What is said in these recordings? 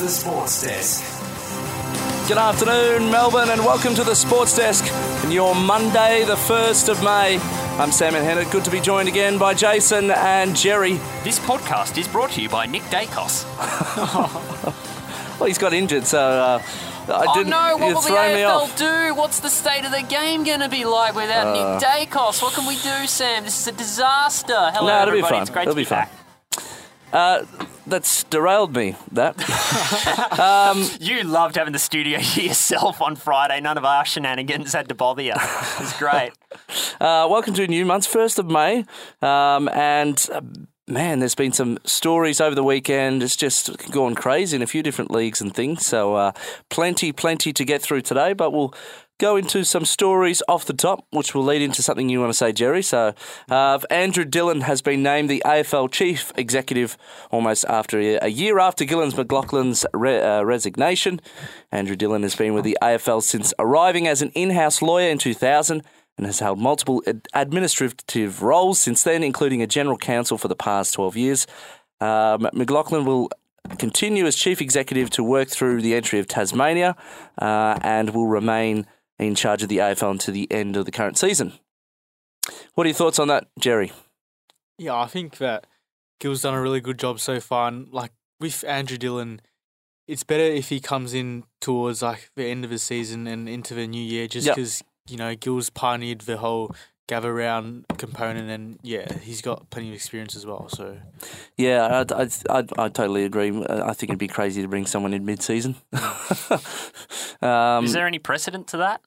the Sports Desk. Good afternoon, Melbourne, and welcome to the Sports Desk on your Monday, the 1st of May. I'm Sam Menhennet. Good to be joined again by Jason and Jerry. This podcast is brought to you by Nick Daicos. Well, he's got injured, so uh, I Oh didn't. no, what will the AFL do? What's the state of the game going to be like without Uh. Nick Daicos? What can we do, Sam? This is a disaster. Hello, No, it'll be everybody. fun. It's great It'll to be, be fun. back. That's derailed me. That. You loved having the studio to yourself on Friday. None of our shenanigans had to bother you. It was great. Uh, welcome to a new month, 1st of May. Um, and uh, man, there's been some stories over the weekend. It's just gone crazy in a few different leagues and things. So, uh, plenty, plenty to get through today. But we'll go into some stories off the top, which will lead into something you want to say, Jerry. So, uh, Andrew Dillon has been named the AFL chief executive almost after a, a year after Gillon McLachlan's re- uh, resignation. Andrew Dillon has been with the AFL since arriving as an in house lawyer in 2000 and has held multiple ad- administrative roles since then, including a general counsel for the past 12 years. Um, McLachlan will continue as chief executive to work through the entry of Tasmania uh, and will remain in charge of the AFL until the end of the current season. What are your thoughts on that, Jerry? Yeah, I think that Gil's done a really good job so far. And like with Andrew Dillon, it's better if he comes in towards like the end of the season and into the new year, just Yep. because you know Gil's pioneered the whole gather round component, and yeah, he's got plenty of experience as well. So Yeah, I, I, I, I totally agree. I think it'd be crazy to bring someone in mid-season. um, Is there any precedent to that?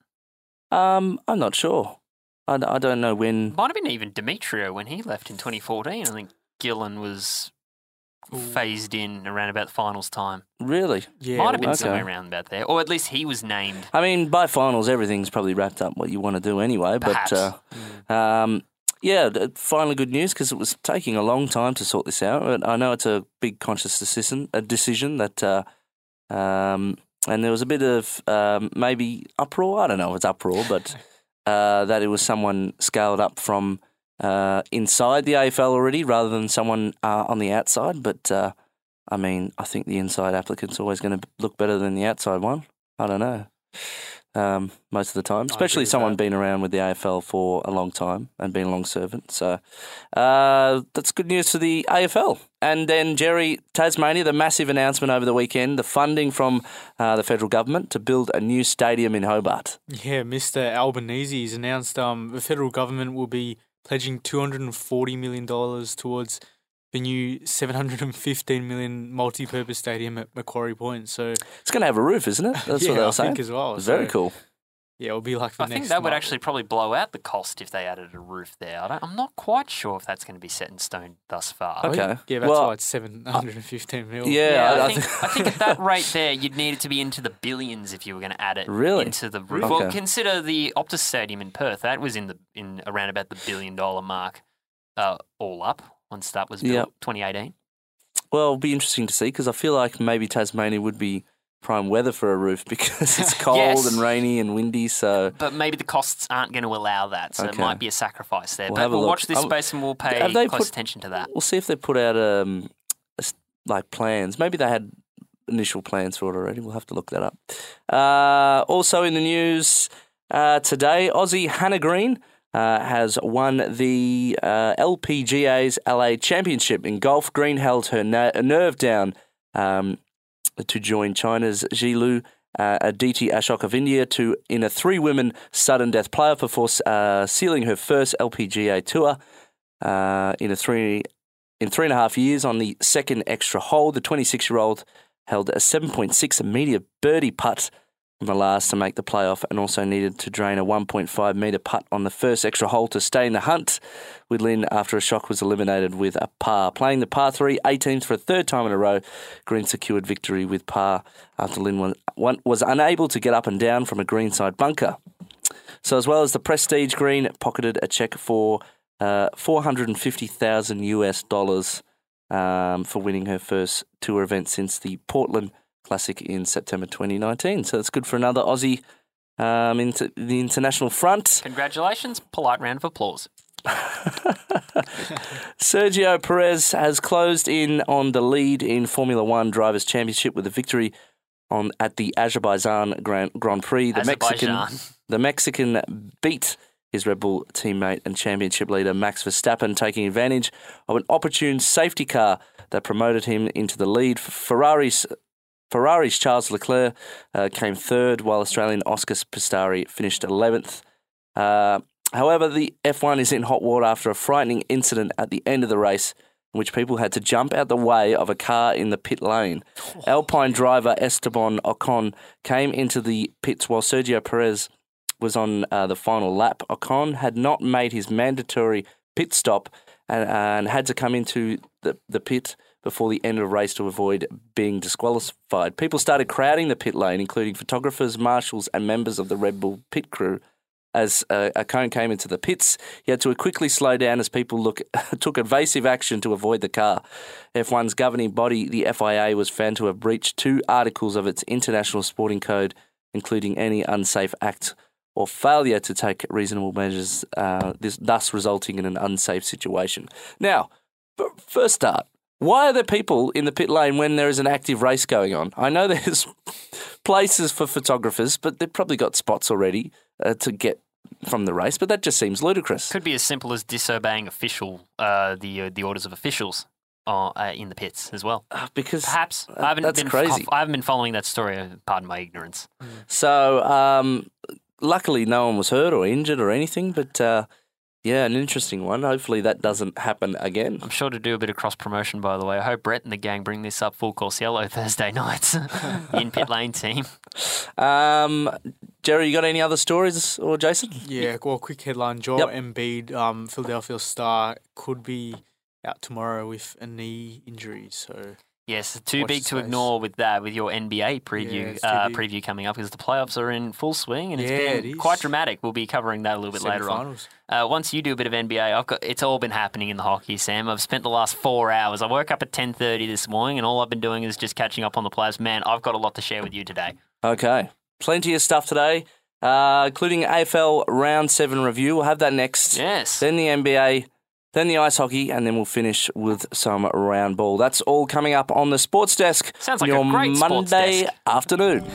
Um, I'm not sure. I, I don't know when. Might have been even Demetriou when he left in 2014. I think Gillon was phased in around about the finals time. Really? yeah, Might have been okay. somewhere around about there. Or at least he was named. I mean, by finals, everything's probably wrapped up what you want to do anyway. Perhaps. But uh, um, yeah, th- finally good news because it was taking a long time to sort this out. But I know it's a big conscious decision, a decision that, uh, um, and there was a bit of um, maybe uproar. I don't know if it's uproar, but uh, that it was someone scaled up from uh, inside the AFL already rather than someone uh, on the outside. But uh, I mean, I think the inside applicant's always going to look better than the outside one. I don't know. Um, most of the time, especially someone that. been around with the AFL for a long time and been a long servant. So uh, that's good news for the AFL. And then Jerry Tasmania, the massive announcement over the weekend, the funding from uh, the federal government to build a new stadium in Hobart. yeah, Mr. Albanese has announced um the federal government will be pledging two hundred and forty million dollars towards the new seven hundred and fifteen million multi-purpose stadium at Macquarie Point. So It's going to have a roof, isn't it? That's yeah, what they were I saying. think as well. Very So, cool. Yeah, it'll be like the I think next that would mul- actually probably blow out the cost if they added a roof there. I don't, I'm not quite sure if that's going to be set in stone thus far. Okay. Yeah, that's Well, why it's seven hundred and fifteen mil. Yeah, Yeah, I- I, I think, I think at that rate there, you'd need it to be into the billions if you were going to add it Really? into the roof. Okay. Well, consider the Optus Stadium in Perth. That was in the in around about the billion dollar mark, uh, all up once that was built, Yep. 2018. Well, it'll be interesting to see because I feel like maybe Tasmania would be prime weather for a roof because it's cold Yes. and rainy and windy. So But maybe the costs aren't going to allow that, so Okay. it might be a sacrifice there. We'll but we'll look. watch this space and we'll pay close put- attention to that. we'll see if they put out um, like plans. Maybe they had initial plans for it already. We'll have to look that up. Uh, also in the news uh, today, Aussie Hannah Green. Uh, has won the uh, LPGA's LA Championship in golf. Green held her na- nerve down um, to join China's Jilu uh, Aditi Ashok of India to in a three women sudden death playoff before uh, sealing her first LPGA tour uh, in a three in three and a half years on the second extra hole. The 26 year old held a 7.6 metre birdie putt last to make the playoff and also needed to drain a 1.5 metre putt on the first extra hole to stay in the hunt with Lin after Ashok was eliminated with a par. Playing the par 3 18th for a third time in a row, Green secured victory with par after Lin was, unable to get up and down from a greenside bunker. So, as well as the Prestige Green, pocketed a check for uh, 450,000 US dollars um, for winning her first tour event since the Portland Classic in September 2019. So, it's good for another Aussie um, into the international front. Congratulations. Polite round of applause. Sergio Perez has closed in on the lead in Formula One Drivers' Championship with a victory on at the Azerbaijan Grand, Grand Prix. The Mexican, the Mexican beat his Red Bull teammate and championship leader Max Verstappen, taking advantage of an opportune safety car that promoted him into the lead. Ferrari's Ferrari's Charles Leclerc uh, came third, while Australian Oscar Piastri finished 11th. Uh, however, the F1 is in hot water after a frightening incident at the end of the race in which people had to jump out the way of a car in the pit lane. Alpine driver Esteban Ocon came into the pits while Sergio Perez was on uh, the final lap. Ocon had not made his mandatory pit stop and, and had to come into the, the pit before the end of the race to avoid being disqualified. People started crowding the pit lane, including photographers, marshals, and members of the Red Bull pit crew. As uh, cone came into the pits, he had to quickly slow down as people look, took evasive action to avoid the car. F1's governing body, the FIA, was found to have breached two articles of its international sporting code, including any unsafe act or failure to take reasonable measures, uh, this, thus resulting in an unsafe situation. Now, first start, why are there people in the pit lane when there is an active race going on? I know there's places for photographers, but they've probably got spots already uh, to get from the race, but that just seems ludicrous. Could be as simple as disobeying official uh, the uh, the orders of officials uh, uh, in the pits as well. Uh, because Perhaps uh, I haven't that's been crazy. I haven't been following that story. uh, Pardon my ignorance. So, um, luckily, no one was hurt or injured or anything, but uh, yeah, an interesting one. Hopefully, that doesn't happen again. I'm sure to do a bit of cross promotion, by the way. I hope Brett and the gang bring this up full course yellow Thursday nights in pit lane team. Um, Jerry, you got any other stories or Jason? Yeah, well, quick headline: Joel Yep. Embiid, um, Philadelphia star, could be out tomorrow with a knee injury. So Yes, too Watch big to space. ignore with that with your NBA preview too uh, preview coming up because the playoffs are in full swing and it's Yeah, been it quite dramatic. We'll be covering that a little bit later on. Uh, once you do a bit of NBA, I've got it's all been happening in the hockey, Sam. I've spent the last four hours. I woke up at ten thirty this morning, and all I've been doing is just catching up on the players. Man, I've got a lot to share with you today. Okay, plenty of stuff today, uh, including AFL Round Seven review. We'll have that next. Yes, Then the NBA, then the ice hockey, and then we'll finish with some round ball. That's all coming up on the sports desk. Sounds on like a your Monday afternoon.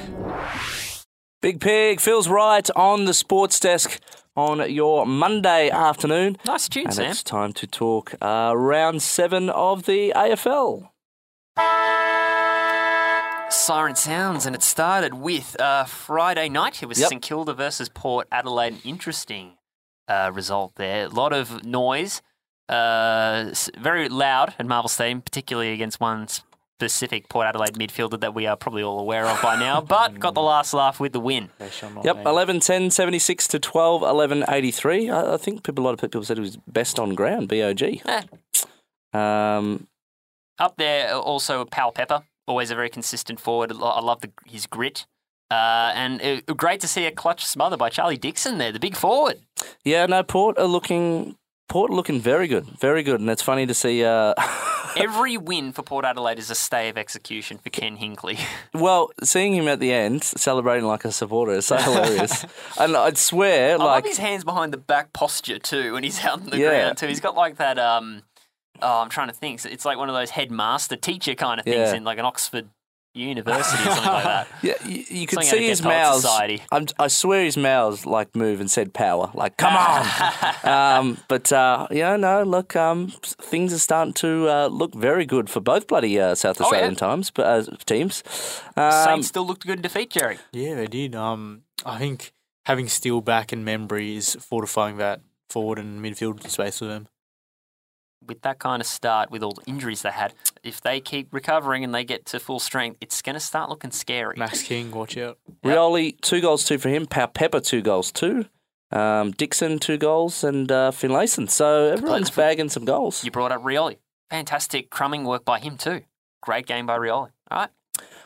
Big Pig feels right on the sports desk on your Monday afternoon. nice tune, And Sam. it's time to talk uh, round seven of the AFL. Siren sounds, and it started with uh, Friday night. It was Yep. St Kilda versus Port Adelaide. An interesting uh, result there. A lot of noise, uh, very loud at Marvel Stadium, particularly against one specific Port Adelaide midfielder that we are probably all aware of by now, but got the last laugh with the win. They shall not Yep, name. 11 10 76 to 12 11 83. I, I think people, a lot of people said it was best on ground, BOG. Eh, Um, Up there, uh, also Powell-Pepper, always a very consistent forward. I love the, his grit. Uh, and it, great to see a clutch smother by Charlie Dixon there, the big forward. yeah, no, Port are looking. Port looking very good, very good, and it's funny to see. Uh, Every win for Port Adelaide is a stay of execution for Ken Hinkley. well, seeing him at the end celebrating like a supporter is so hilarious, and I'd swear, I like, love his hands behind the back posture too when he's out on the Yeah. ground too. He's got like that. Um, oh, I'm trying to think. It's like one of those headmaster teacher kind of things Yeah. in like an Oxford University or something like that. yeah, you, you could Something out of see his Dead Poets mouths. Society. I'm, I swear his mouths like move and said power, like come on. um, but uh, yeah, no, look, um, things are starting to uh, look very good for both bloody uh, South Oh, yeah. Australian times, but uh, teams. Um, Saints still looked good in defeat, Jerry. Yeah, they did. Um, I think having Steele back and Membrey is fortifying that forward and midfield space for them. With that kind of start, with all the injuries they had, if they keep recovering and they get to full strength, it's going to start looking scary. Max King, watch out. Rioli, two goals, two for him. Powell-Pepper, two goals, two. Um, Dixon, two goals, and uh, Finlayson. So everyone's bagging some goals. You brought up Rioli. Fantastic crumbing work by him too. Great game by Rioli. All right.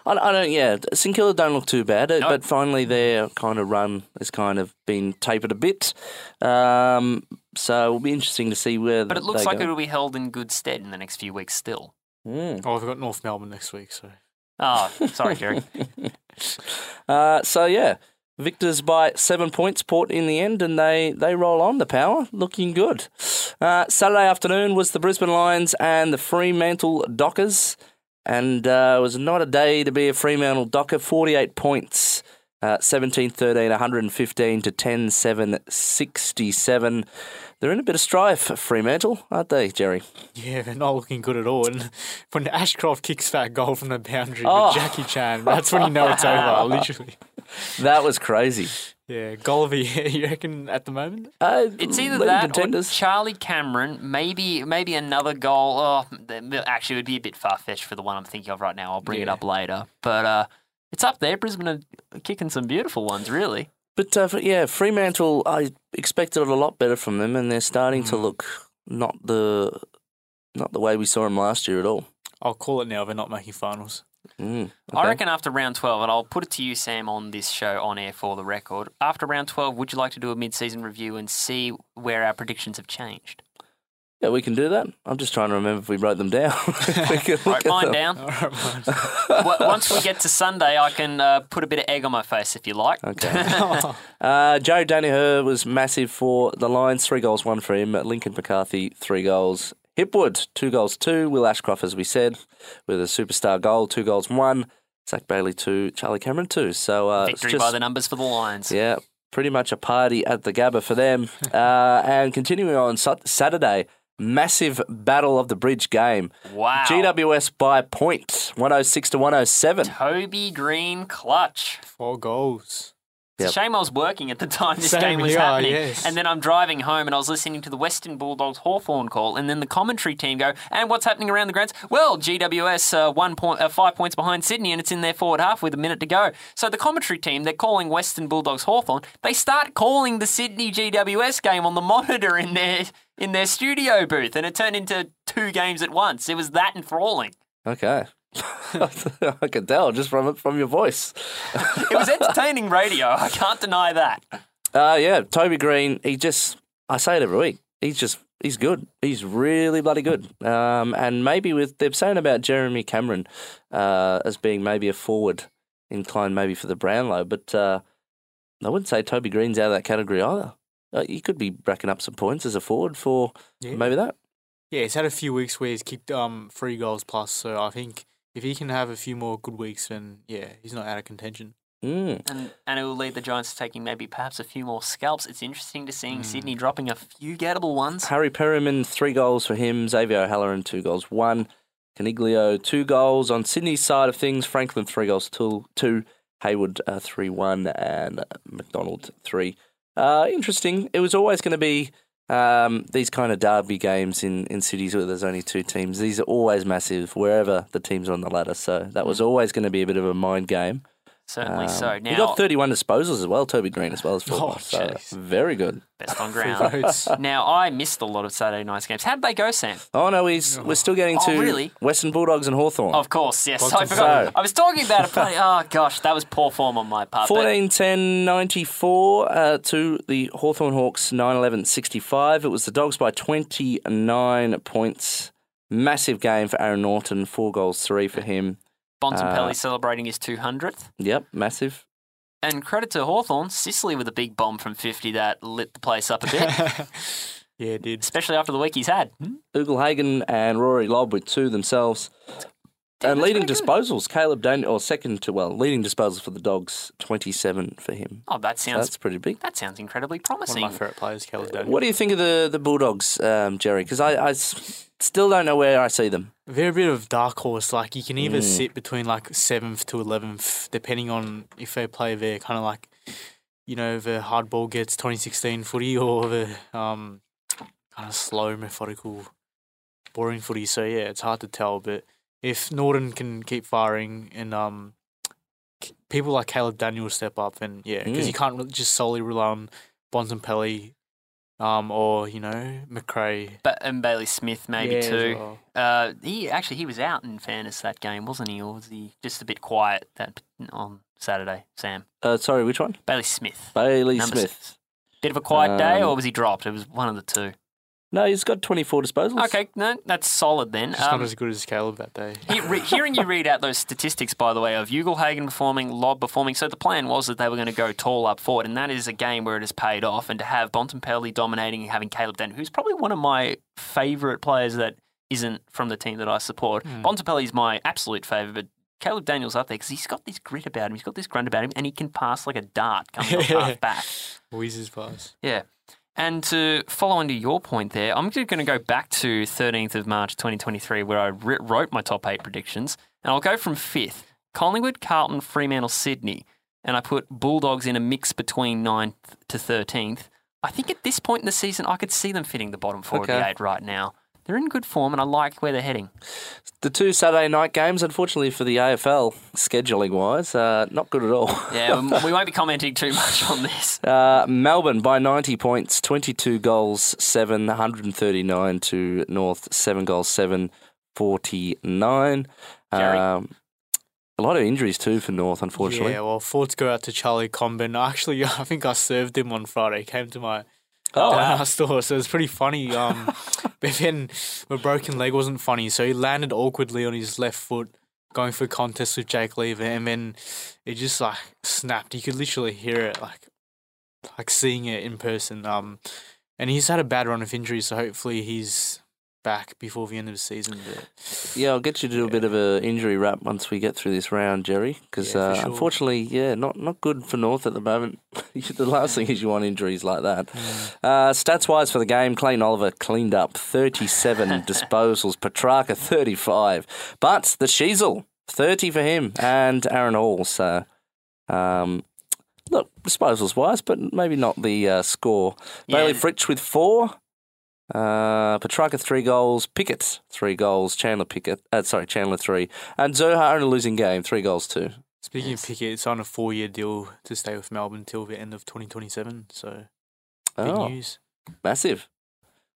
I, I don't. Yeah, St Kilda don't look too bad, uh, No. but finally their kind of run has kind of been tapered a bit. Um, so it'll be interesting to see where. But it looks they like go. it'll be held in good stead in the next few weeks still. Mm. Oh, we've got North Melbourne next week, so Oh, sorry, Jerry. Uh, so yeah, Victors by seven points, Port in the end, and they, they roll on the power, looking good. Uh, Saturday afternoon was the Brisbane Lions and the Fremantle Dockers, and uh, it was not a day to be a Fremantle Docker. 48 points, uh, 17 13, 115 to 10 7, 67. They're in a bit of strife, Fremantle, aren't they, Jerry? Yeah, they're not looking good at all. And when Ashcroft kicks that goal from the boundary Oh. with Jackie Chan, that's when you know it's over, literally. That was crazy. Yeah, Golvey, you reckon at the moment? Uh, It's either leading that or. Charlie Cameron, maybe maybe another goal. Oh, actually, it would be a bit far fetched for the one I'm thinking of right now. I'll bring it up later. But uh, it's up there. Brisbane are kicking some beautiful ones, really. But uh, yeah, Fremantle, I expected a lot better from them, and they're starting to look not the not the way we saw them last year at all. I'll call it now, they're not making finals. Mm, I reckon after round 12, and I'll put it to you, Sam, on this show on air for the record. After round 12, would you like to do a mid season review and see where our predictions have changed? Yeah, we can do that. I'm just trying to remember if we wrote them down. We can Write mine them. down. All right, man. W- Once we get to Sunday, I can uh, put a bit of egg on my face if you like. Okay. uh, Joe Daniher was massive for the Lions. Three goals, one for him. Lincoln McCarthy, three goals. Hipwood, two goals, two. Will Ashcroft, as we said, with a superstar goal, two goals, one. Zac Bailey, two. Charlie Cameron, two. So uh, it's Victory just, by the numbers for the Lions. Yeah, pretty much a party at the Gabba for them. uh, and continuing on Saturday, massive battle of the bridge game. Wow. GWS by a point, 106 to 107. Toby Green clutch. Four goals. It's Yep. a shame I was working at the time this Same game was here, happening. yes. And then I'm driving home and I was listening to the Western Bulldogs Hawthorn call, and then the commentary team go, and what's happening around the grounds? Well, GWS uh, one point, uh, five points behind Sydney, and it's in their forward half with a minute to go. So the commentary team, they're calling Western Bulldogs Hawthorn. They start calling the Sydney GWS game on the monitor in their in their studio booth, and it turned into two games at once. It was that enthralling. Okay. I can tell just from from your voice. It was entertaining radio. I can't deny that. Uh, yeah, Toby Green. He just, I say it every week. He's just, he's good. He's really bloody good. Um, and maybe with they're saying about Jeremy Cameron uh, as being maybe a forward inclined, maybe for the Brownlow, but uh, I wouldn't say Toby Green's out of that category either. Uh, he could be racking up some points as a forward for Yeah. maybe that. Yeah, he's had a few weeks where he's kicked um three goals plus, so I think if he can have a few more good weeks, then yeah, he's not out of contention. Mm. and and it will lead the Giants to taking maybe perhaps a few more scalps. It's interesting to seeing Sydney dropping a few gettable ones. Harry Perryman, three goals for him. Xavier O'Halloran, two goals, one. Caniglio, two goals on Sydney's side of things. Franklin, three goals, two. two. Hayward, uh, three, one, and uh, McDonald, three. Uh, interesting. It was always going to be um, these kind of derby games in, in cities where there's only two teams. These are always massive wherever the teams are on the ladder. So that was always going to be a bit of a mind game. Certainly Um, so. he got 31 disposals as well, Toby Green as well as four. Oh, so very good. best on ground. now, I missed a lot of Saturday night's games. How did they go, Sam? Oh no, he's we're still getting Oh, to really? Western Bulldogs and Hawthorn. Of course, yes. What's I forgot. say? I was talking about a play. Oh gosh, that was poor form on my part. but 14 10 94 uh, to the Hawthorn Hawks 9 11 65. It was the Dogs by 29 points. Massive game for Aaron Naughton, four goals, three for him. Bontempelli uh, celebrating his 200th. Yep, massive. And credit to Hawthorn, Sicily with a big bomb from 50 that lit the place up a bit, yeah, it did. especially after the week he's had. Ugle-Hagan and Rory Lobb with two themselves. And leading pretty good. disposals, Caleb Daniel, or second to, well, leading disposals for the Dogs, 27 for him. Oh, that So sounds that's pretty big. that sounds incredibly promising. One of my favourite players, Caleb Daniel. What do you think of the, the Bulldogs, um, Jerry? Because I, I s- still don't know where I see them. They're a bit of dark horse. Like you can either Mm. sit between like seventh to eleventh, depending on if they play their kind of like, you know, the hardball gets 2016 footy or the um kind of slow, methodical, boring footy. So yeah, it's hard to tell. But if Naughton can keep firing and um people like Caleb Daniel step up, then yeah, because Mm. you can't really just solely rely on Bontempelli, um, or you know McRae. But and Bailey Smith maybe Yeah, too. well. Uh, he actually he was out in fairness that game, wasn't he? Or was he just a bit quiet that on Saturday? Sam Uh, sorry, which one? Bailey Smith, Bailey Number Smith. six. Bit of a quiet day, Um, or was he dropped? It was one of the two. No, he's got 24 disposals. Okay, no, that's solid then. Just Um, not as good as Caleb that day. he- re- hearing you read out those statistics, by the way, of Ugle-Hagan performing, Lobb performing, so the plan was that they were going to go tall up forward, and that is a game where it has paid off. And to have Bontempelli dominating and having Caleb Daniel, who's probably one of my favourite players that isn't from the team that I support. Hmm. Bontempelli is my absolute favourite, but Caleb Daniel's up there because he's got this grit about him, he's got this grunt about him, and he can pass like a dart coming off half back. Weezer's pass. Yeah. And to follow on to your point there, I'm just going to go back to 13th of March 2023, where I wrote my top eight predictions. And I'll go from fifth Collingwood, Carlton, Fremantle, Sydney. And I put Bulldogs in a mix between 9th to 13th. I think at this point in the season, I could see them fitting the bottom four of the eight right now. They're in good form, and I like where they're heading. The two Saturday night games, unfortunately for the AFL, scheduling wise, uh, not good at all. Yeah, um, we won't be commenting too much on this. Uh, Melbourne by 90 points, 22 goals, 7, 139 to North, 7 goals, 7, 49. Um, a lot of injuries too for North, unfortunately. Yeah, well, thoughts go out to Charlie Comben. Actually, I think I served him on Friday. He came to my Oh, donut store, so it's pretty funny. Um, but then my broken leg wasn't funny, so he landed awkwardly on his left foot, going for a contest with Jake Lever, and then it just like snapped. You could literally hear it, like like seeing it in person. Um, and he's had a bad run of injuries, so hopefully he's back before the end of the season. But Yeah, I'll get you to do a bit of an injury wrap once we get through this round, Jerry. Because Yeah, uh, sure. unfortunately, yeah, not not good for North at the moment. the last thing is you want injuries like that. Mm. Uh, stats wise for the game, Clayton Oliver cleaned up 37 disposals, Petracca 35, but the Sheezel 30 for him and Aaron Hall. So. Um, Look, disposals wise, but maybe not the uh, score. Yeah. Bailey Fritsch with four. Uh, Petracca three goals, Pickett three goals, Chandler Pickett, uh, sorry, Chandler three, and Zurhaar in a losing game, three goals too. speaking Yes. of Pickett, it's on a four-year deal to stay with Melbourne till the end of 2027. So big Oh, news. massive!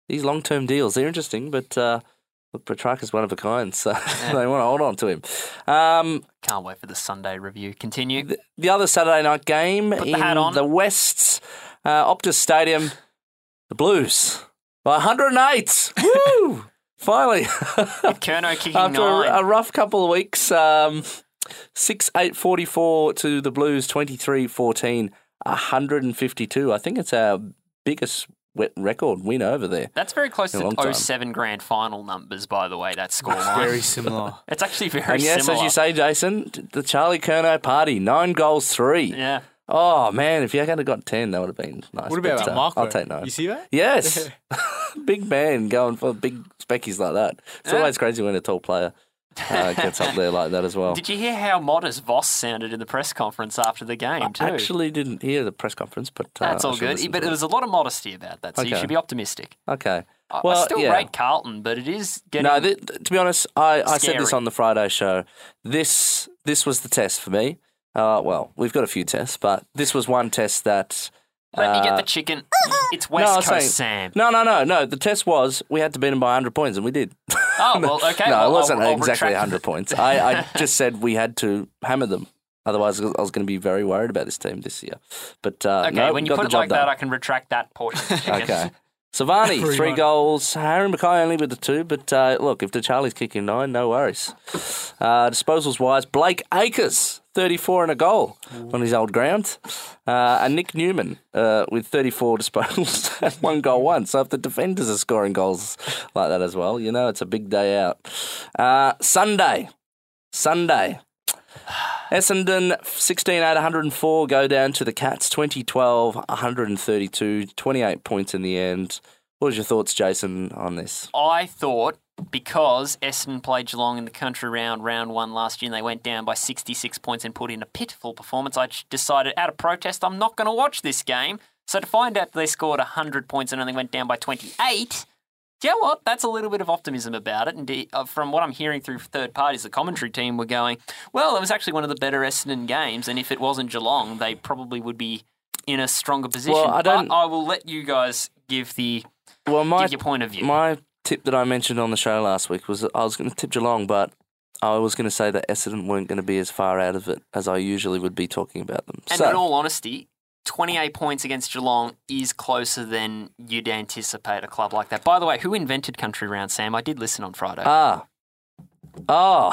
These long-term deals, they're interesting, but uh, look, Petracca's one of a kind, so they want to hold on to him. Um, Can't wait for the Sunday review. Continue. the, the other Saturday night game Put the in hat on. the West, uh, Optus Stadium, the Blues by 108. Woo! Finally. Curnow kicking After nine. a, a rough couple of weeks, um, 6 8 44 to the Blues, 23 14, 152. I think it's our biggest wet record win over there. That's very close in a to time. 07 grand final numbers, by the way, that scoreline. Very similar. it's actually very and yes, similar. as you say, Jason, the Charlie Curnow party, nine goals, three. Yeah. Oh, man, if you had got 10, that would have been nice. What about but, that uh, Marco? I'll take nine. You see that? Yes. big man going for big speckies like that. It's Yeah. always crazy when a tall player uh, gets up there like that as well. Did you hear how modest Voss sounded in the press conference after the game, too? I actually didn't hear the press conference, but uh, That's all good. But to there it. was a lot of modesty about that, so you should be optimistic. okay. I, I still yeah. rate Carlton, but it is getting. No, th- th- to be honest, I, I said this on the Friday show. This this was the test for me. Uh, well, we've got a few tests, but this was one test that. Let me get uh, the chicken. It's no, West I Coast was Sam. No, no, no, no. The test was we had to beat them by 100 points, and we did. Oh, well, okay. no, well, it wasn't I'll, I'll exactly retract- 100 points. I, I just said we had to hammer them. Otherwise, I was going to be very worried about this team this year. But uh, Okay, no, when you got put the it job like done. that, I can retract that portion. of the chicken. Okay. Silvagni, Three three one. goals. Harry McKay only with the two, but uh, look, if the Charlie's kicking nine, no worries. Uh, disposals wise, Blake Acres, 34 and a goal on his old ground. Uh, and Nick Newman uh, with 34 disposals and one goal, one. So if the defenders are scoring goals like that as well, you know it's a big day out. Uh, Sunday. Sunday. Essendon 16 8 104 go down to the Cats 2012 132 28 points in the end. What was your thoughts, Jason, on this? I thought because Essendon played Geelong in the country round, round one last year, and they went down by 66 points and put in a pitiful performance, I decided out of protest I'm not going to watch this game. So to find out they scored 100 points and only went down by 28, do you know what? That's a little bit of optimism about it. And uh, from what I'm hearing through third parties, the commentary team were going, well, it was actually one of the better Essendon games, and if it wasn't Geelong, they probably would be in a stronger position. Well, I don't- But I will let you guys give the Well, my give your point of view. my tip that I mentioned on the show last week was I was going to tip Geelong, but I was going to say that Essendon weren't going to be as far out of it as I usually would be talking about them. And so, in all honesty, 28 points against Geelong is closer than you'd anticipate a club like that. By the way, who invented country round, Sam? I did listen on Friday. Ah. Oh,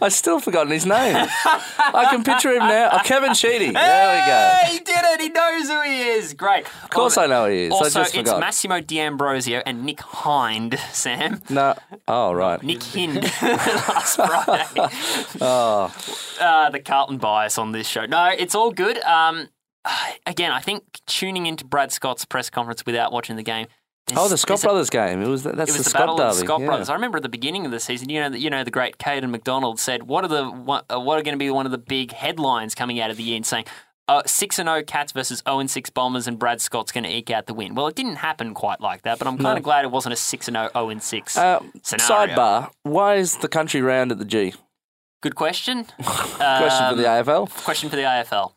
I still forgotten his name. I can picture him now. Oh, Kevin Sheedy. There we go. He did it. He knows who he is. Great. Of course I know he is. Also, I just it's forgot. Massimo D'Ambrosio and Nick Hind, Sam. no. Oh, right. Nick Hind last Friday. Oh, uh, the Carlton bias on this show. No, it's all good. Um, again, I think tuning into Brad Scott's press conference without watching the game. Oh, the Scott brothers game. It was that's It was the, the, Scott battle derby. of the Scott yeah. brothers. I remember at the beginning of the season, you know, the, you know, the great Caden McDonald said, "What are the what, uh, what are going to be one of the big headlines coming out of the year?" And saying, uh, six and zero Cats versus zero and six Bombers, and Brad Scott's going to eke out the win." Well, it didn't happen quite like that, but I'm kind of glad it wasn't a six and 0 0 and six Uh, scenario. sidebar: Why is the country round at the G? Good question. Question for the Um, AFL. question for the AFL.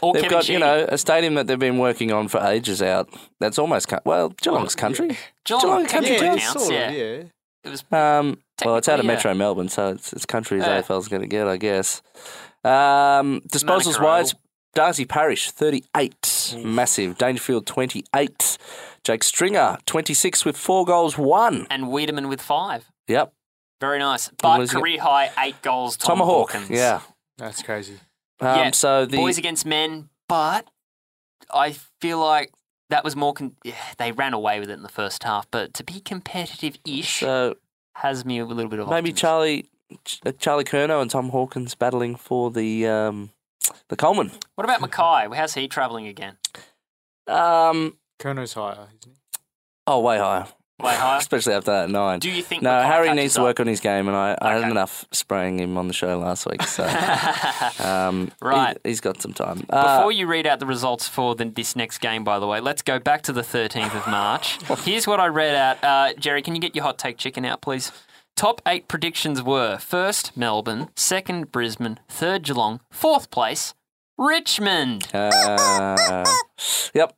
Or They've Kevin got, you know, a stadium that they've been working on for ages out. That's almost, co- well, Geelong's country. Geelong, Geelong country technically too? counts, sort yeah. of, yeah. It was Um, well, it's out of Technically, yeah. Metro Melbourne, so it's as country as Yeah. AFL's going to get, I guess. Um, disposals Manukau wise, Darcy Parish, 38. Massive. Dangerfield, 28. Jake Stringer, 26 with four goals, one. and Wiedemann with five. Yep. Very nice. But losing it. career high eight goals. Tom Tomahawk. Hawkins. Yeah. That's crazy. Um, Yeah, So the. boys against men, but I feel like that was more. Con- yeah, they ran away with it in the first half, but to be competitive-ish so has me a little bit of maybe optimism. Charlie Ch- uh, Charlie Curnow and Tom Hawkins battling for the um, the Coleman. What about McKay? How's he travelling again? Um, Curnow's higher, isn't he? oh, way higher. Especially after that nine. Do you think? No, Harry needs to work on his game, and I, I had enough spraying him on the show last week. So um, Right. he, has got some time. Uh, Before you read out the results for the, this next game, by the way, let's go back to the 13th of March. Here's what I read out. Uh, Jerry, can you get your hot take chicken out, please? Top eight predictions were first, Melbourne, second, Brisbane, third, Geelong, fourth place, Richmond. uh, yep.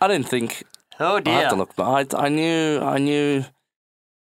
I didn't think Oh, dear! I have to look, but I, I knew I knew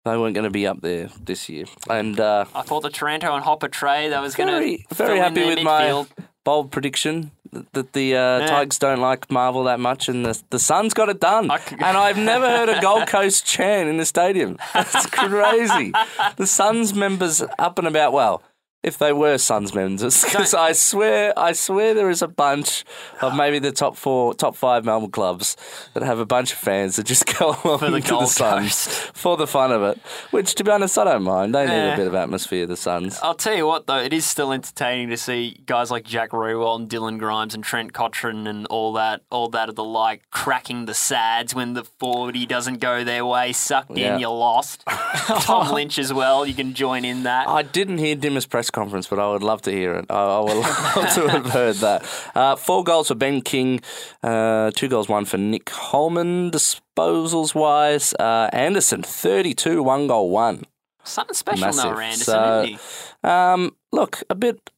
they weren't going to be up there this year, and uh, I thought the Taranto and Hopper trade, that was going to very happy with my bold prediction that- the uh, Yeah. Tigers don't like Marvel that much, and the the Suns got it done. And I've never heard a Gold Coast chant in the stadium. That's crazy. the Suns members up and about. Well, if they were Suns members, because I swear, I swear there is a bunch of maybe the top four, top five Melbourne clubs that have a bunch of fans that just go along For the to the Suns for the fun of it. Which, to be honest, I don't mind. They need a bit of atmosphere. The Suns. I'll tell you what, though, it is still entertaining to see guys like Jack Riewoldt and Dylan Grimes and Trent Cotchin and all that, all that of the like, cracking the sads when the 40 doesn't go their way, sucked Yeah. in, you're lost. Tom Lynch as well, you can join in that. I didn't hear Dimma's press conference, but I would love to hear it. I, I would love to have heard that. Uh, four goals for Ben King, uh, two goals, one for Nick Holman. Disposals wise, uh, Anderson, 32, one goal, one. Something special, Massive. Noah Anderson, So- isn't he? Um, look, a bit.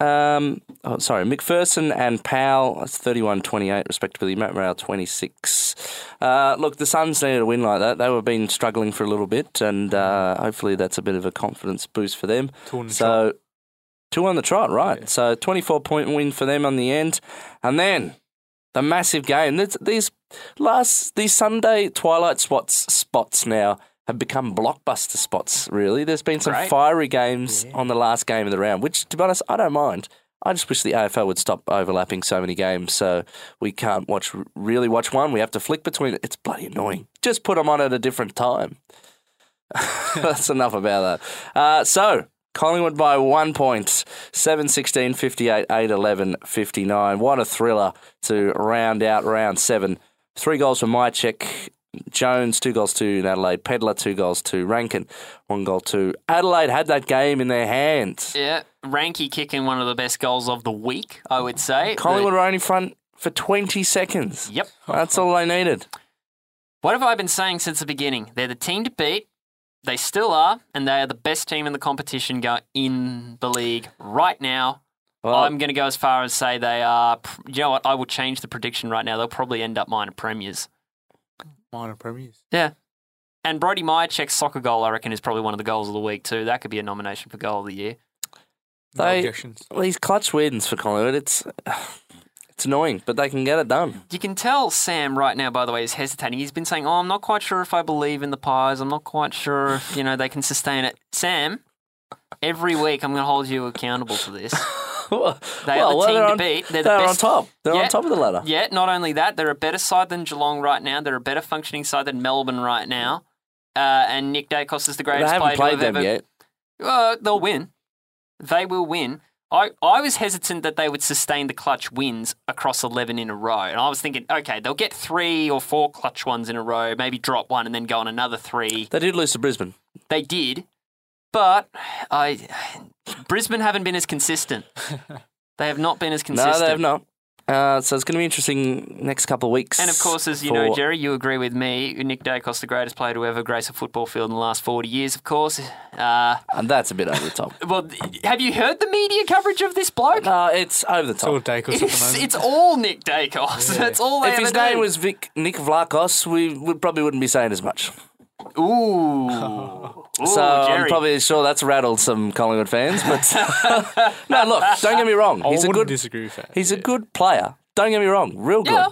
Um, oh, sorry, McPherson and Powell, that's 31 28, respectively. Matt Rowell, 26. Uh, look, the Suns needed a win like that. They were been struggling for a little bit, and uh, hopefully that's a bit of a confidence boost for them. Two on the So, two on the trot, right. Yeah. So, 24 point win for them on the end. And then the massive game. These last, these Sunday twilight spots, spots now have become blockbuster spots, really. There's been some Great. fiery games on the last game of the round, which, to be honest, I don't mind. I just wish the AFL would stop overlapping so many games so we can't watch really watch one. We have to flick between it. It's bloody annoying. Just put them on at a different time. That's enough about that. Uh, so, Collingwood by one point, 7 16 58, 8 11 59. What a thriller to round out round seven. Three goals for Mihocek. Jones, two goals to Adelaide. Pedlar, two goals to Rankine, one goal to Adelaide. Had that game in their hands. Yeah, Ranky kicking one of the best goals of the week, I would say. Collingwood were only front for 20 seconds. Yep. That's all they needed. What have I been saying since the beginning? They're the team to beat. They still are, and they are the best team in the competition go in the league right now. Well, I'm going to go as far as say they are. You know what? I will change the prediction right now. They'll probably end up minor premiers. Minor premiers. Yeah. And Brody Mihocek's soccer goal, I reckon, is probably one of the goals of the week too. That could be a nomination for goal of the year. No They- objections. these clutch wins for Collingwood, it's It's annoying, but they can get it done. You can tell Sam right now, by the way, is hesitating. He's been saying, "Oh, I'm not quite sure if I believe in the Pies. I'm not quite sure if you know they can sustain it." Sam, every week I'm going to hold you accountable for this. well, They are the team they're to beat. They're the they're on best- top. They're Yeah. on top of the ladder. Yeah, not only that, they're a better side than Geelong right now. They're a better functioning side than Melbourne right now. Uh, and Nick Daicos is the They greatest haven't player played to have them ever. yet. Uh, they'll win. They will win. I, I was hesitant that they would sustain the clutch wins across 11 in a row. And I was thinking, okay, they'll get three or four clutch ones in a row, maybe drop one and then go on another three. They did lose to Brisbane. They did, but I Brisbane haven't been as consistent. They have not been as consistent. No, they have not. Uh, so it's going to be interesting next couple of weeks. And of course, as you know, Jerry, you agree with me. Nick Daicos, the greatest player to ever grace a football field in the last 40 years, of course. Uh, And that's a bit over the top. well, have you heard the media coverage of this bloke? No, it's over the It's all top. Daicos at the It's, moment. it's all Nick Daicos. That's all they If his ever do. name was Vic Nick Vlakos, we would probably wouldn't be saying as much. Ooh. Ooh, so I'm probably sure that's rattled some Collingwood fans. But no, look, don't get me wrong. I He's a good disagree with that. he's a good player. Don't get me wrong, real good. Yeah.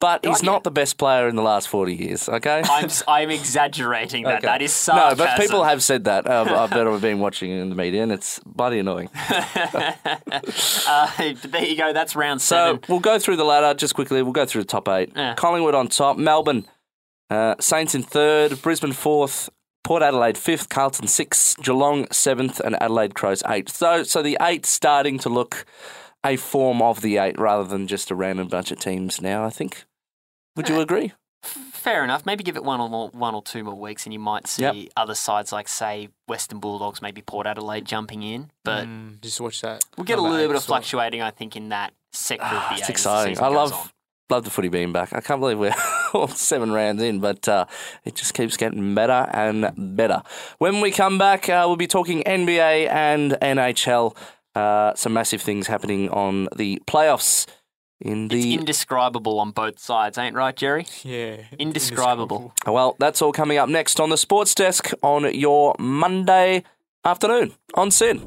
But he's Yeah. not the best player in the last 40 years, okay? I'm, s- I'm exaggerating that. Okay. That is No, but people have said that. I bet I've been watching in the media, and it's bloody annoying. uh, there you go. That's round So seven. we'll go through the ladder just quickly. We'll go through the top eight. Yeah. Collingwood on top, Melbourne, uh, Saints in third, Brisbane fourth, Port Adelaide fifth, Carlton sixth, Geelong seventh, and Adelaide Crows eighth. So, so the eight starting to look a form of the eight rather than just a random bunch of teams now. I think. Would you agree? Fair enough. Maybe give it one or more, one or two more weeks, and you might see Yep. other sides like, say, Western Bulldogs, maybe Port Adelaide jumping in. But Mm, just watch that. we'll get a little bit of as well. fluctuating, I think, in that sector of the Ah, eight. it's as the exciting. season I goes love on. Love the footy being back. I can't believe we're all seven rounds in, but uh, it just keeps getting better and better. When we come back, uh, we'll be talking NBA and NHL. Uh, some massive things happening on the playoffs in It's the. indescribable on both sides, ain't right, Jerry? Yeah. Indescribable. well, that's all coming up next on the Sports Desk on your Monday afternoon on SYN.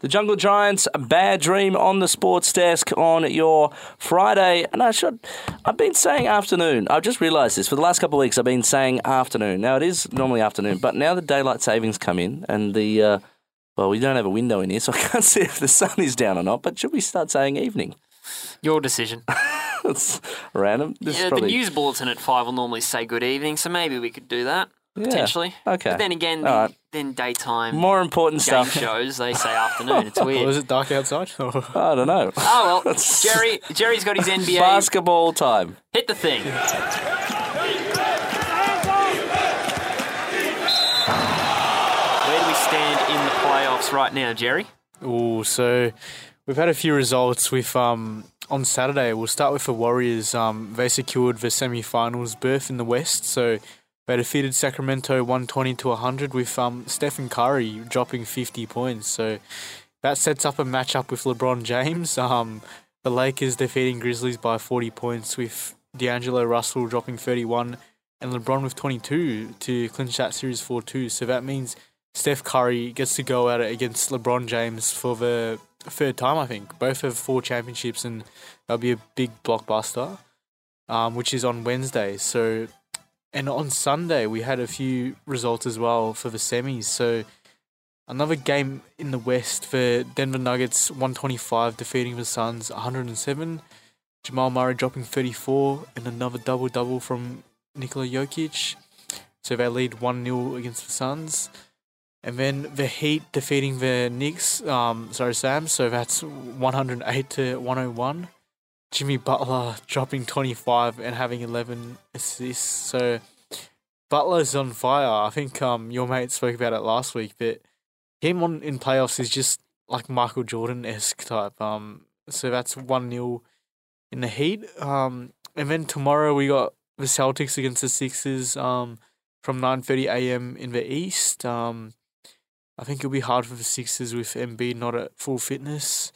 The Jungle Giants, a bad dream on the sports desk on your Friday. And I should, I've been saying afternoon. I've just realised this. For the last couple of weeks, I've been saying afternoon. Now, it is normally afternoon, but now the daylight savings come in and the, uh, well, we don't have a window in here, so I can't see if the sun is down or not. But should we start saying evening? Your decision. It's random. This is yeah, probably, the news bulletin at five will normally say good evening, so maybe we could do that Yeah, potentially. Okay. But then again, the, right. Then daytime More important game stuff. shows they say afternoon. It's Or weird. is it dark outside? I don't know. Oh well, Jerry. Jerry's got his NBA. Basketball time. Hit the thing. Where do we stand in the playoffs right now, Jerry? Oh, so we've had a few results with um on Saturday. We'll start with the Warriors. Um, they secured the semi-finals berth in the West. So they defeated Sacramento one twenty to hundred with um Stephen Curry dropping fifty points. So that sets up a matchup with LeBron James. Um, the Lakers defeating Grizzlies by forty points with D'Angelo Russell dropping thirty one. And LeBron with 22 to clinch that series 4 2. So that means Steph Curry gets to go at it against LeBron James for the third time, I think. Both have four championships, and that'll be a big blockbuster, um, which is on Wednesday. So, and on Sunday we had a few results as well for the semis. So, another game in the West for Denver Nuggets, 125 defeating the Suns, 107. Jamal Murray dropping 34, and another double double from Nikola Jokic. So they lead 1 0 against the Suns. And then the Heat defeating the Knicks. Um, sorry, Sam. So that's 108 to 101. Jimmy Butler dropping 25 and having 11 assists. So Butler's on fire. I think um your mate spoke about it last week, but him on in playoffs is just like Michael Jordan esque type. Um, so that's one 0 in the Heat. Um, and then tomorrow we got the Celtics against the Sixers. Um, from 9:30 a.m. in the East. Um, I think it'll be hard for the Sixers with Embiid not at full fitness.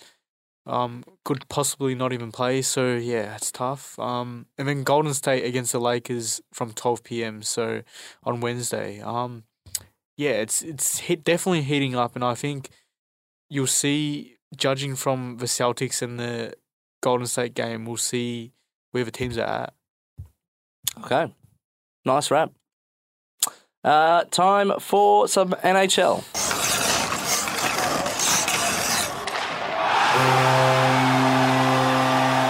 Um, could possibly not even play. So yeah, it's tough. Um, and then Golden State against the Lakers from 12 p.m. So on Wednesday. Um, yeah, it's it's hit, definitely heating up, and I think you'll see, judging from the Celtics and the Golden State game, we'll see where the teams are at. Okay. Nice wrap. Uh, time for some NHL.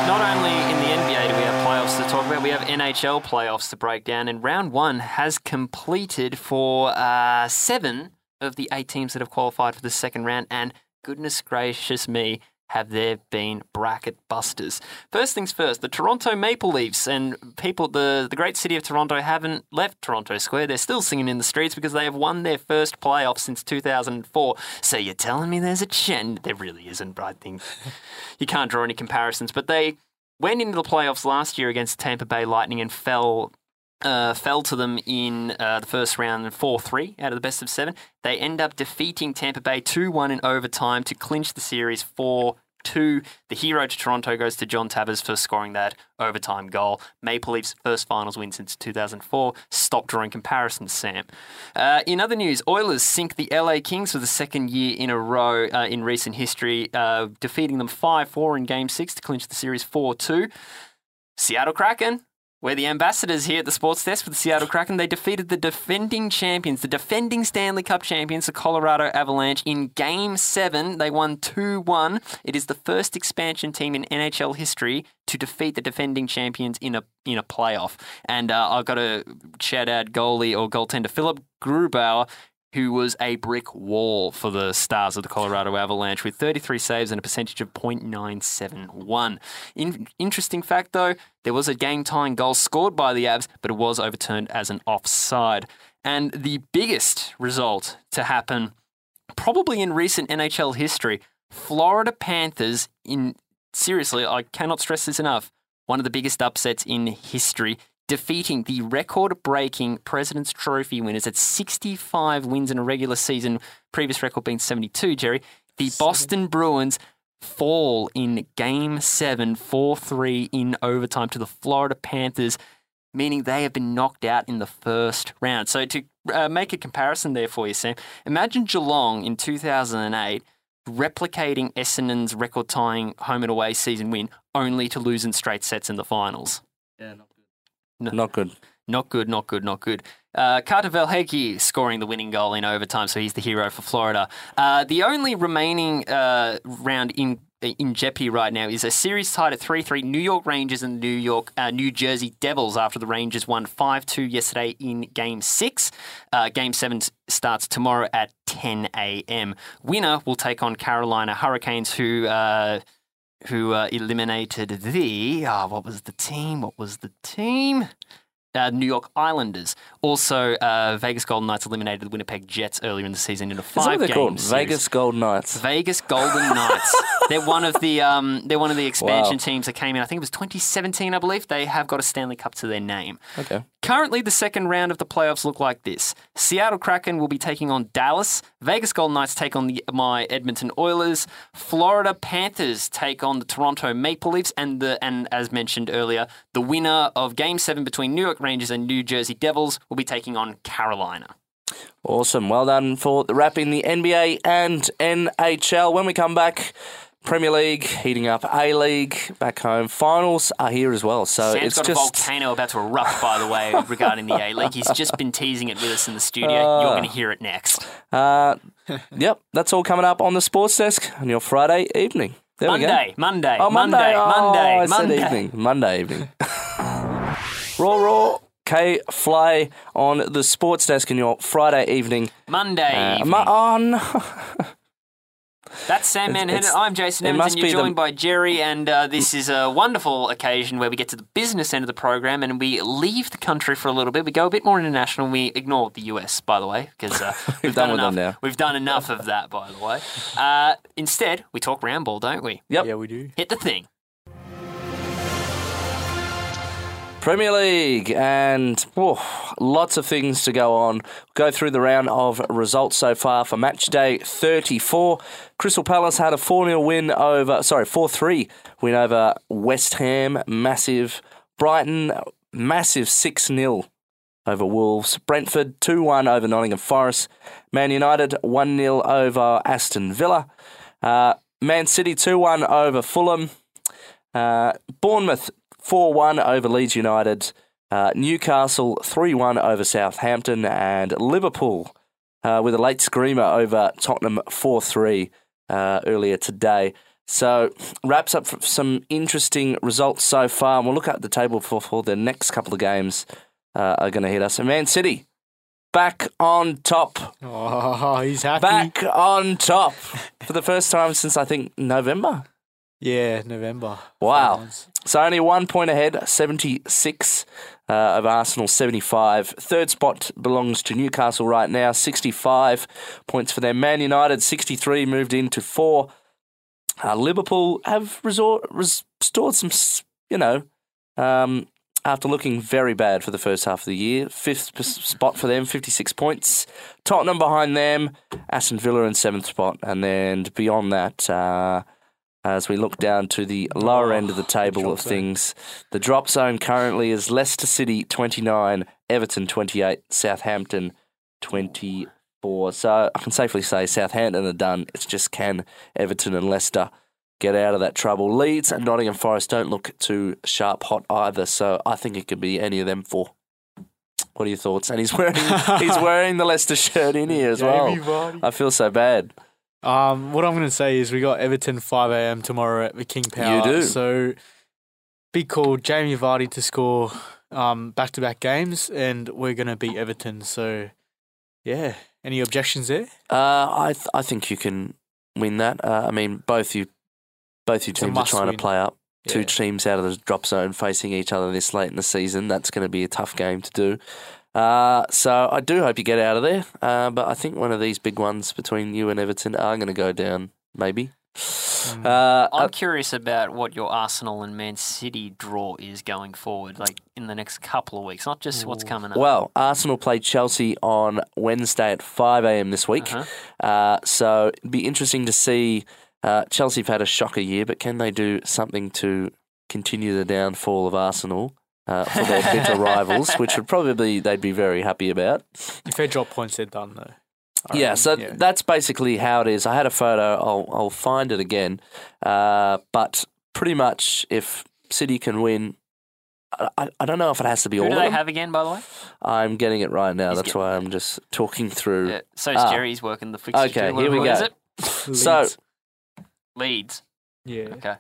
Not only in the NBA do we have playoffs to talk about, we have NHL playoffs to break down, and round one has completed for uh, seven of the eight teams that have qualified for the second round, and goodness gracious me, have there been bracket busters. First things first, the Toronto Maple Leafs and people, the, the great city of Toronto, haven't left Toronto Square. They're still singing in the streets because they have won their first playoff since 2004. So you're telling me there's a chance? There really isn't, but I think you can't draw any comparisons. But they went into the playoffs last year against Tampa Bay Lightning and fell uh, fell to them in uh, the first round 4 3 out of the best of seven. They end up defeating Tampa Bay 2 1 in overtime to clinch the series 4 2. The hero to Toronto goes to John Tavares for scoring that overtime goal. Maple Leafs' first finals win since 2004. Stop drawing comparisons, Sam. Uh, in other news, Oilers sink the LA Kings for the second year in a row uh, in recent history, uh, defeating them 5 4 in Game 6 to clinch the series 4 2. Seattle Kraken we're the ambassadors here at the Sports Desk for the Seattle Kraken. They defeated the defending champions, the defending Stanley Cup champions, the Colorado Avalanche, in Game 7. They won 2 1. It is the first expansion team in NHL history to defeat the defending champions in a in a playoff. And uh, I've got to shout out goalie or goaltender Philip Grubauer, who was a brick wall for the stars of the Colorado Avalanche with 33 saves and a percentage of .971. In- interesting fact, though, there was a game-tying goal scored by the Avs, but it was overturned as an offside. And the biggest result to happen, probably in recent NHL history, Florida Panthers in seriously, I cannot stress this enough. One of the biggest upsets in history, defeating the record breaking President's Trophy winners at 65 wins in a regular season, previous record being 72, Jerry. The Boston Bruins fall in game seven, 4 3 in overtime to the Florida Panthers, meaning they have been knocked out in the first round. So, to uh, make a comparison there for you, Sam, imagine Geelong in 2008 replicating Essendon's record tying home and away season win only to lose in straight sets in the finals. Yeah, not good. No. Not good. Not good, not good, not good. Uh, Carter Verhaeghe scoring the winning goal in overtime, so he's the hero for Florida. Uh, the only remaining uh, round in in jeopardy right now is a series tied at 3-3 New York Rangers and New York uh, New Jersey Devils after the Rangers won 5-2 yesterday in game 6. Uh, game 7 starts tomorrow at 10 a.m. Winner will take on Carolina Hurricanes who uh, who uh, eliminated the ah, what was the team? What was the team? Uh, New York Islanders. Also, uh, Vegas Golden Knights eliminated the Winnipeg Jets earlier in the season in a Is that what five they're game called? series. Vegas Golden Knights. Vegas Golden Knights. they're one of the um, they're one of the expansion Wow. teams that came in. I think it was 2017, I believe. They have got a Stanley Cup to their name. Okay. Currently, the second round of the playoffs look like this: Seattle Kraken will be taking on Dallas. Vegas Golden Knights take on the my Edmonton Oilers. Florida Panthers take on the Toronto Maple Leafs, and the and as mentioned earlier, the winner of Game Seven between New York Rangers and New Jersey Devils will be taking on Carolina. Awesome. Well done for the wrap in the NBA and NHL. When we come back, Premier League heating up, A League back home. Finals are here as well. So Sam's it's got just a volcano about to erupt, by the way, regarding the A League. He's just been teasing it with us in the studio. Ah. You're going to hear it next. uh, yep. That's all coming up on the Sports Desk on your Friday evening. There we go. Monday, Monday, Oh, Monday. Monday, oh, Monday, Monday. evening. Monday evening. raw, raw. K Fly on the Sports Desk in your Friday evening. Monday. Uh, evening. ma- oh, no. That's Sam Menhennet. it's- I'm Jason it Evans, must and you're be the- joined by Jerry. And uh, this is a wonderful occasion where we get to the business end of the program and we leave the country for a little bit. We go a bit more international. We ignore the US, by the way, because uh, we've done done with them enough. now. We've done enough of that, by the way. Uh, instead, we talk round ball, don't we? Yep. Yeah, we do. Hit the thing. Premier League and oh, lots of things to go on. Go through the round of results so far for match day 34. Crystal Palace had a 4 0 win over, sorry, 4 3 win over West Ham. Massive. Brighton, massive 6 0 over Wolves. Brentford 2 1 over Nottingham Forest. Man United 1 0 over Aston Villa. Uh, Man City 2 1 over Fulham. Uh, Bournemouth 4 1 over Leeds United. Uh, Newcastle 3 1 over Southampton. And Liverpool uh, with a late screamer over Tottenham 4 3 uh, earlier today. So, wraps up some interesting results so far. And we'll look at the table for, for the next couple of games uh, are going to hit us. And Man City back on top. Oh, he's happy. Back on top for the first time since I think November. Yeah, November. Wow. So only one point ahead, 76 uh, of Arsenal, 75. Third spot belongs to Newcastle right now, 65 points for them. Man United, 63, moved into four. Uh, Liverpool have resort, restored some, you know, um, after looking very bad for the first half of the year. Fifth spot for them, 56 points. Tottenham behind them, Aston Villa in seventh spot. And then beyond that, uh, as we look down to the lower Oh, end of the the table of things, the drop zone currently is Leicester City 29, Everton 28, Southampton 24. So I can safely say Southampton are done. It's just can Everton and Leicester get out of that trouble. Leeds and Nottingham Forest don't look too sharp hot either, so I think it could be any of them four. What are your thoughts? And he's wearing he's wearing the Leicester shirt in here as well. I feel so bad. Um, what I'm going to say is we got Everton 5 a.m. tomorrow at the King Power. You do. So big call, Jamie Vardy to score um back to back games, and we're going to beat Everton. So yeah, any objections there? Uh, I th- I think you can win that. Uh, I mean, both you both you teams are trying win. to play up. Two teams out of the drop zone facing each other this late in the season. That's going to be a tough game to do. Uh, so I do hope you get out of there. Uh, but I think one of these big ones between you and Everton are going to go down. Maybe. Mm. Uh, I'm uh, curious about what your Arsenal and Man City draw is going forward, like in the next couple of weeks, not just what's coming up. well, Arsenal play Chelsea on Wednesday at five a.m. this week. Uh-huh. Uh, so it'd be interesting to see. Uh, Chelsea have had a shocker year, but can they do something to continue the downfall of Arsenal uh, for their bitter rivals, which would probably they'd be very happy about. If they drop points, they're done though. I Yeah, reckon, so yeah. that's basically how it is. I had a photo. I'll I'll find it again. Uh, but pretty much, if City can win. I, I- I don't know if it has to be Who all do of they them. have again, by the way? I'm getting it right now. He's That's why. I'm just talking through. Yeah. So is Ah. Jerry. He's working the fixture. Okay, here we What- what is go. it? So Leeds. Leeds. yeah. Okay.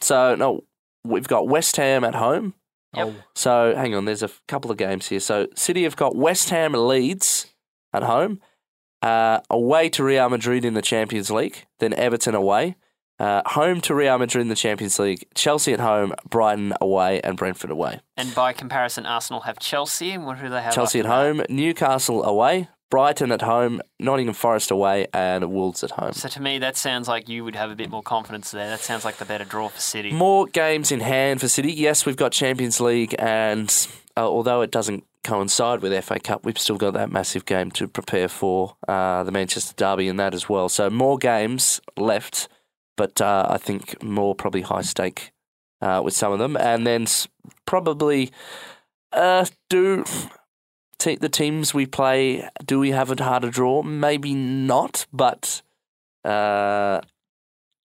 so no, we've got West Ham at home. Yep. Oh, So hang on, there's a couple of games here. So City have got West Ham and Leeds at home, uh, away to Real Madrid in the Champions League, then Everton away, uh, home to Real Madrid in the Champions League, Chelsea at home, Brighton away, and Brentford away. And by comparison, Arsenal have Chelsea. And what do they have? Chelsea at after that? home, Newcastle away, Brighton at home, Nottingham Forest away, and Wolves at home. So to me, that sounds like you would have a bit more confidence there. That sounds like the better draw for City. More games in hand for City. Yes, we've got Champions League, and uh, although it doesn't coincide with FA Cup, we've still got that massive game to prepare for uh, the Manchester Derby and that as well. So more games left, but uh, I think more probably high stake uh, with some of them, and then probably uh, do. Te- the teams we play, do we have a harder draw? Maybe not, but uh,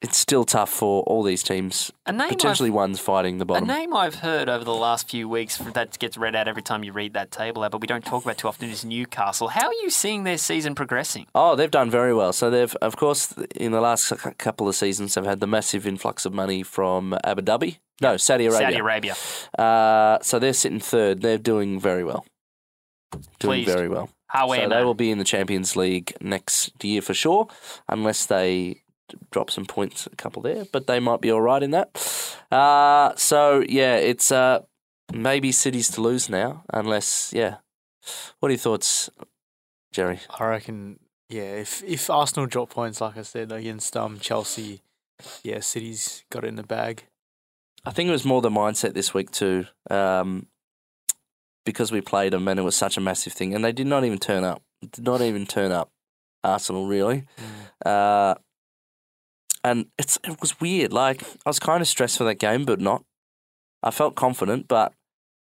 it's still tough for all these teams A name potentially one's fighting the I've, a name I've heard over the last few weeks that gets read out every time you read that table out, but we don't talk about too often is Newcastle. How are you seeing their season progressing? Oh, they've done very well. So they've, of course, in the last couple of seasons, they've had the massive influx of money from Abu Dhabi. No, Saudi Arabia. Saudi Arabia. Uh, so they're sitting third. They're doing very well. Doing Pleased. very well. How so are they will be in the Champions League next year for sure, unless they drop some points, a couple there. But they might be all right in that. Uh, so yeah, it's uh, maybe cities to lose now, unless yeah. What are your thoughts, Jerry? I reckon. Yeah, if if Arsenal drop points, like I said against um Chelsea, yeah, City's got it in the bag. I think it was more the mindset this week too, um, because we played them and it was such a massive thing, and they did not even turn up. Did not even turn up. Arsenal really, uh, and it's it was weird. Like I was kind of stressed for that game, but not. I felt confident, but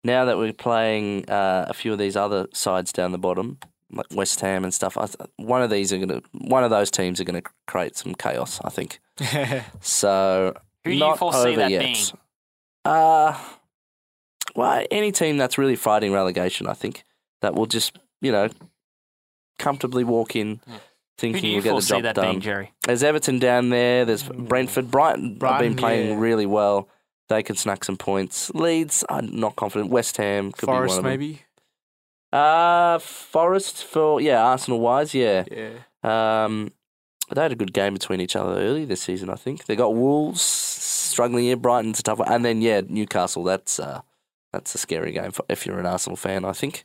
now that we're playing uh, a few of these other sides down the bottom, like West Ham and stuff, I th- one of these are gonna, one of those teams are gonna create some chaos. I think. So Who do you Not foresee over that yet. being? Uh, well, any team that's really fighting relegation, I think, that will just, you know, comfortably walk in Yeah. Who thinking do you we'll get the job that done. being, Jerry? There's Everton down there. There's Ooh. Brentford. Brighton, have been playing yeah. really well. They could snack some points. Leeds, I'm not confident. West Ham could be one Forest of them. maybe. Uh, Forest for yeah, Arsenal wise, yeah. Yeah. Um, they had a good game between each other early this season. I think they got Wolves struggling here. Brighton's a tough one, and then yeah, Newcastle. That's uh, that's a scary game for, if you're an Arsenal fan. I think.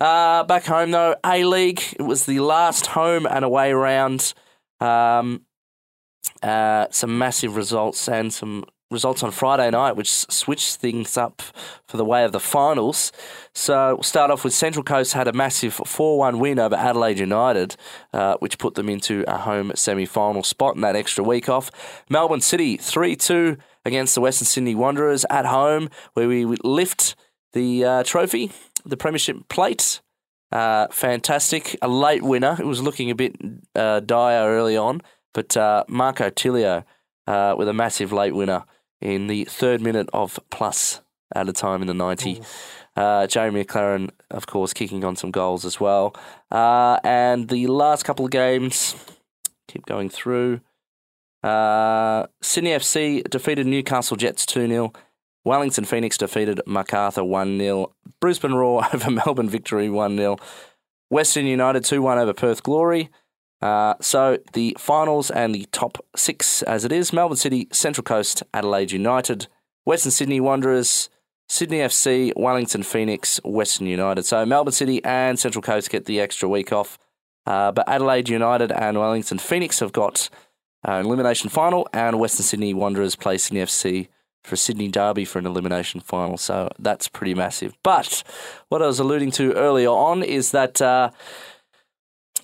Uh, back home though, A League. It was the last home and away round. Um, uh, some massive results and some results on Friday night, which switched things up for the way of the finals. So we'll start off with Central Coast had a massive 4 1 win over Adelaide United, uh, which put them into a home semi final spot in that extra week off. Melbourne City 3 2 against the Western Sydney Wanderers at home, where we lift the uh, trophy, the Premiership plate. Uh, fantastic. A late winner. It was looking a bit uh, dire early on, but uh, Marco Tilio uh, with a massive late winner in the third minute of plus at a time in the 90. Uh, Jeremy Maclaren, of course, kicking on some goals as well. Uh, and the last couple of games, keep going through. Uh, Sydney FC defeated Newcastle Jets 2 0. Wellington Phoenix defeated Macarthur 1 0. Brisbane Roar over Melbourne Victory 1 0. Western United 2 1 over Perth Glory. Uh, so the finals and the top six as it is Melbourne City, Central Coast, Adelaide United, Western Sydney Wanderers, Sydney FC, Wellington Phoenix, Western United. So Melbourne City and Central Coast get the extra week off. Uh, but Adelaide United and Wellington Phoenix have got uh, elimination final, and Western Sydney Wanderers play Sydney FC for Sydney Derby for an elimination final. So that's pretty massive. But what I was alluding to earlier on is that uh,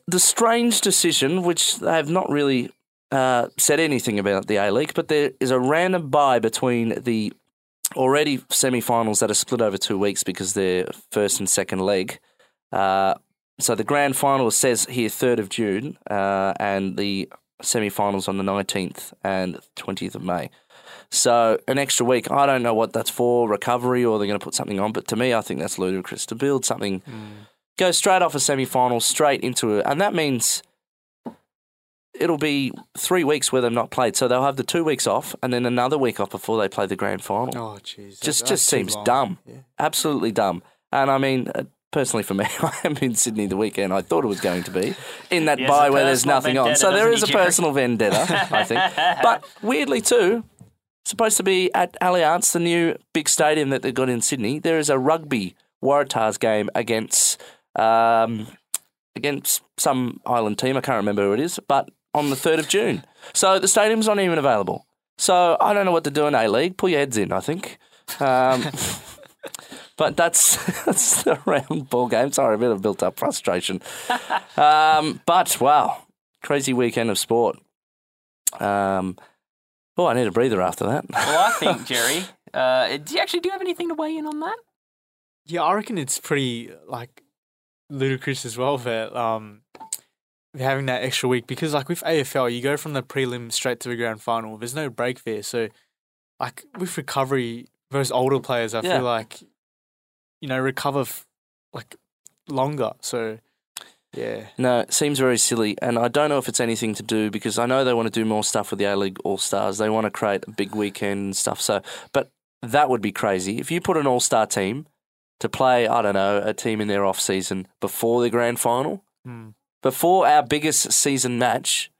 the strange decision, which they have not really uh, said anything about the A League, but there is a random bye between the already semi-finals that are split over two weeks because they're first and second leg. Uh, so the grand final says here third of June, uh, and the semi-finals on the nineteenth and twentieth of May. So an extra week. I don't know what that's for, recovery, or they're going to put something on. But to me, I think that's ludicrous to build something. Go straight off a semi-final, straight into it, and that means it'll be three weeks where they've not played. So they'll have the two weeks off, and then another week off before they play the grand final Oh, jeez. just That- just seems dumb, Yeah. absolutely dumb. And I mean, uh, personally for me, I am in Sydney the weekend. I thought it was going to be in that Yes, bye where there's nothing on. So there is a Jerry? personal vendetta, I think. But weirdly too, supposed to be at Allianz, the new big stadium that they've got in Sydney. There is a rugby Waratahs game against um, against some island team. I can't remember who it is, but on the third of June. So the stadium's not even available. So I don't know what to do in A League. Pull your heads in, I think. Um, but that's that's the round ball game. Sorry, a bit of built up frustration. Um, but wow, crazy weekend of sport. Um, oh, I need a breather after that. Well, I think, Jerry, uh, do you actually do you have anything to weigh in on that? Yeah, I reckon it's pretty like ludicrous as well for um having that extra week because like with AFL you go from the prelim straight to the grand final. There's no break there, so like with recovery, those older players, I Yeah. feel like you know recover f- like longer. So yeah, No, it seems very silly, and I don't know if it's anything to do because I know they want to do more stuff with the A League All Stars. They want to create a big weekend and stuff. So, but that would be crazy if you put an All Star team to play. I don't know a team in their off season before the grand final, Hmm. before our biggest season match.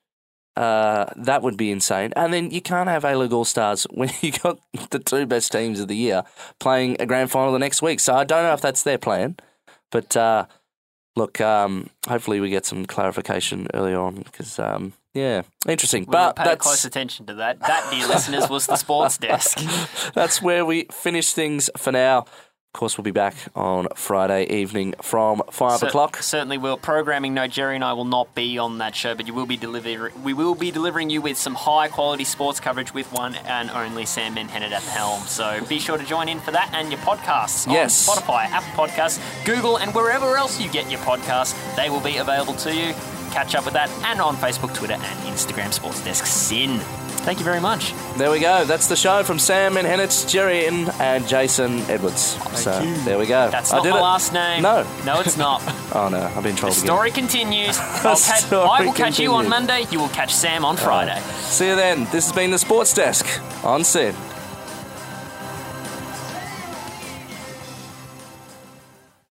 Uh, that would be insane. And then you can't have A League All Stars when you got the two best teams of the year playing a grand final the next week. So I don't know if that's their plan, but. Uh, Look, um, hopefully we get some clarification early on because, um, yeah, interesting. We but pay close attention to that. That, dear listeners, was the sports desk. that's where we finish things for now. Of course, we'll be back on Friday evening from five Cer- o'clock. Certainly will. Programming, no, Jerry and I will not be on that show, but you will be deliver- We will be delivering you with some high quality sports coverage with one and only Sam Menhennet at the helm. So be sure to join in for that and your podcasts on Yes. Spotify, Apple Podcasts, Google, and wherever else you get your podcasts. They will be available to you. catch up with that, and on Facebook, Twitter, and Instagram, Sports Desk SYN. Thank you very much. There we go. That's the show from Sam Menhennet, Jerry and Jason Edwards. so you. there we go. That's I not did my it. last name. No. No, it's not. Oh no, I've been The trolled again. story continues. I'll ca- story I will catch you on. Monday. You will catch Sam on Friday. See you then. This has been the Sports Desk on SYN.